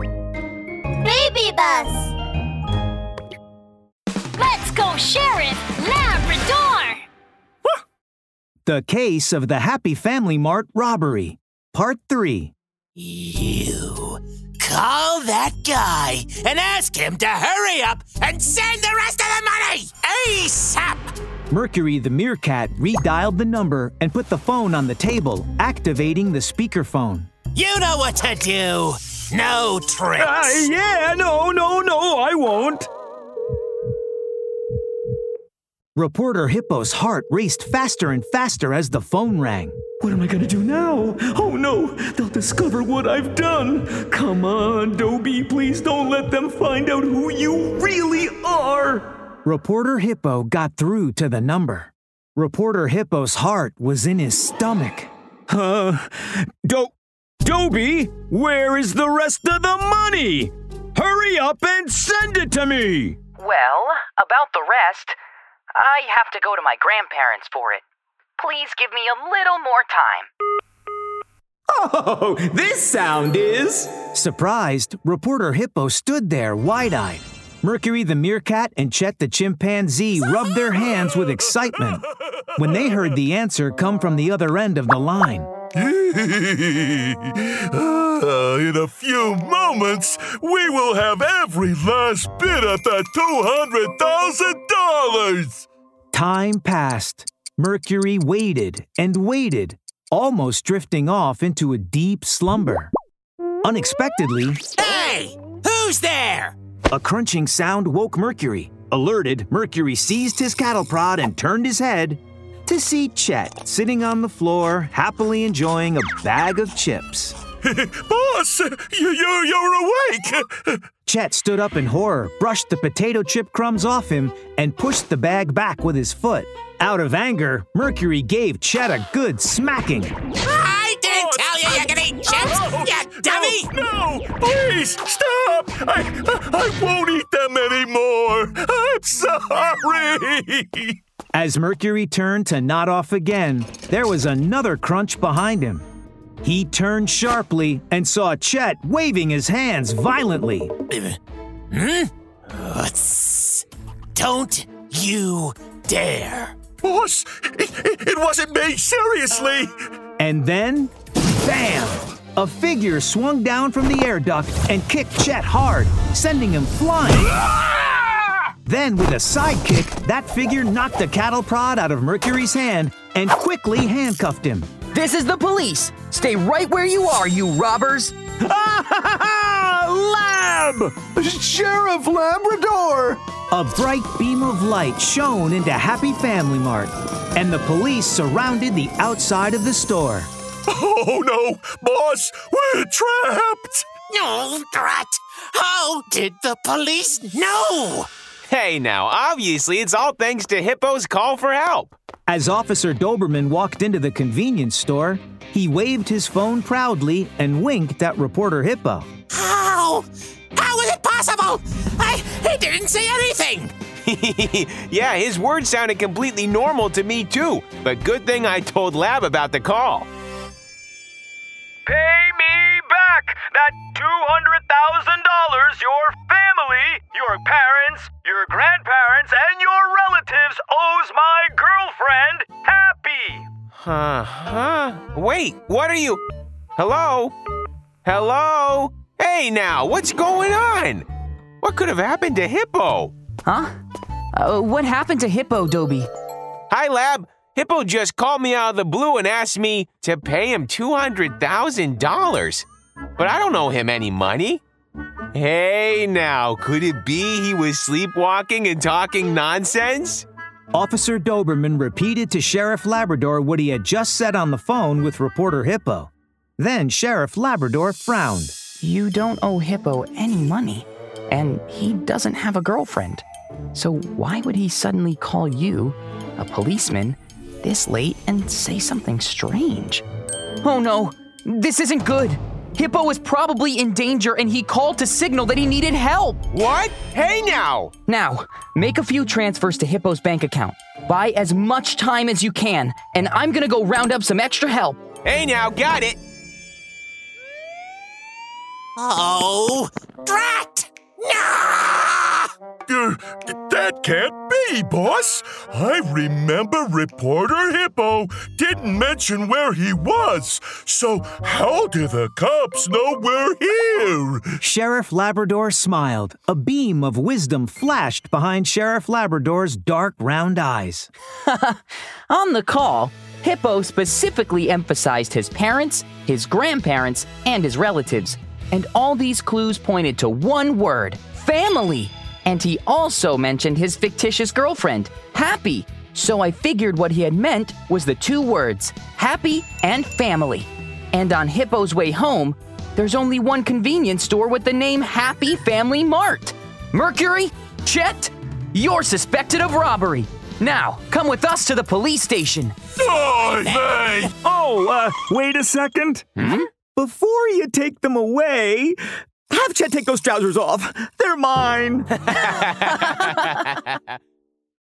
Baby bus. Let's go, Sheriff Labrador! The Case of the Happy Family Mart Robbery, Part 3. You call that guy and ask him to hurry up and send the rest of the money ASAP. Mercury the Meerkat redialed the number and put the phone on the table, activating the speakerphone. You know what to do. No tricks. Uh, yeah, no, no, no, I won't. Reporter Hippo's heart raced faster and faster as the phone rang. What am I gonna do now? Oh no, they'll discover what I've done. Come on, Dobie, please don't let them find out who you really are. Reporter Hippo got through to the number. Reporter Hippo's heart was in his stomach. Uh, Do- Dobie, where is the rest of the money? Hurry up and send it to me! Well, about the rest, I have to go to my grandparents for it. Please give me a little more time. Oh, this sound is. Surprised, reporter Hippo stood there wide eyed. Mercury the meerkat and Chet the chimpanzee rubbed their hands with excitement when they heard the answer come from the other end of the line. Ah, in a few moments, we will have every last bit of that $200,000. Time passed. Mercury waited and waited, almost drifting off into a deep slumber. Unexpectedly, Hey, who's there? a crunching sound woke Mercury. Alerted, Mercury seized his cattle prod and turned his head to see Chet sitting on the floor, happily enjoying a bag of chips. Boss, you, you, you're awake. Chet stood up in horror, brushed the potato chip crumbs off him, and pushed the bag back with his foot. Out of anger, Mercury gave Chet a good smacking. I didn't tell you you could eat chips, oh, you dummy. No, please stop. I, I won't eat them anymore. I'm sorry. As Mercury turned to nod off again, there was another crunch behind him. He turned sharply and saw Chet waving his hands violently. Uh, Tss. Don't you dare. Boss, it, it, it wasn't me, seriously. And then, bam! A figure swung down from the air duct and kicked Chet hard, sending him flying. Then, with a side kick, that figure knocked the cattle prod out of Mercury's hand and quickly handcuffed him. This is the police. Stay right where you are, you robbers. Lab! Sheriff Labrador! A bright beam of light shone into Happy Family Mart, and the police surrounded the outside of the store. Oh no, boss, we're trapped. No, Drat. How did the police know? Hey now, obviously it's all thanks to Hippo's call for help. As Officer Doberman walked into the convenience store, he waved his phone proudly and winked at reporter Hippo. How? How is it possible? I he didn't say anything. yeah, his words sounded completely normal to me too, but good thing I told Lab about the call. Pay me back that $200,000 your family, your parents, Huh, huh? Wait, what are you? Hello? Hello? Hey now, what's going on? What could have happened to Hippo? Huh? Uh, what happened to Hippo, Dobie? Hi, Lab. Hippo just called me out of the blue and asked me to pay him $200,000. But I don't owe him any money. Hey now, could it be he was sleepwalking and talking nonsense? Officer Doberman repeated to Sheriff Labrador what he had just said on the phone with reporter Hippo. Then Sheriff Labrador frowned. You don't owe Hippo any money, and he doesn't have a girlfriend. So why would he suddenly call you, a policeman, this late and say something strange? Oh no, this isn't good. Hippo is probably in danger and he called to signal that he needed help. What? Hey now! Now, make a few transfers to Hippo's bank account. Buy as much time as you can, and I'm gonna go round up some extra help. Hey now, got it! Oh, drat! No! Uh, That can't be, boss. I remember reporter Hippo didn't mention where he was. So how do the cops know we're here? Sheriff Labrador smiled. A beam of wisdom flashed behind Sheriff Labrador's dark, round eyes. On the call, Hippo specifically emphasized his parents, his grandparents, and his relatives. And all these clues pointed to one word family. And he also mentioned his fictitious girlfriend, Happy. So I figured what he had meant was the two words, happy and family. And on Hippo's way home, there's only one convenience store with the name Happy Family Mart. Mercury, Chet, you're suspected of robbery. Now, come with us to the police station. Oh, hey! Oh, uh, wait a second. Before you take them away, have Chet take those trousers off. They're mine.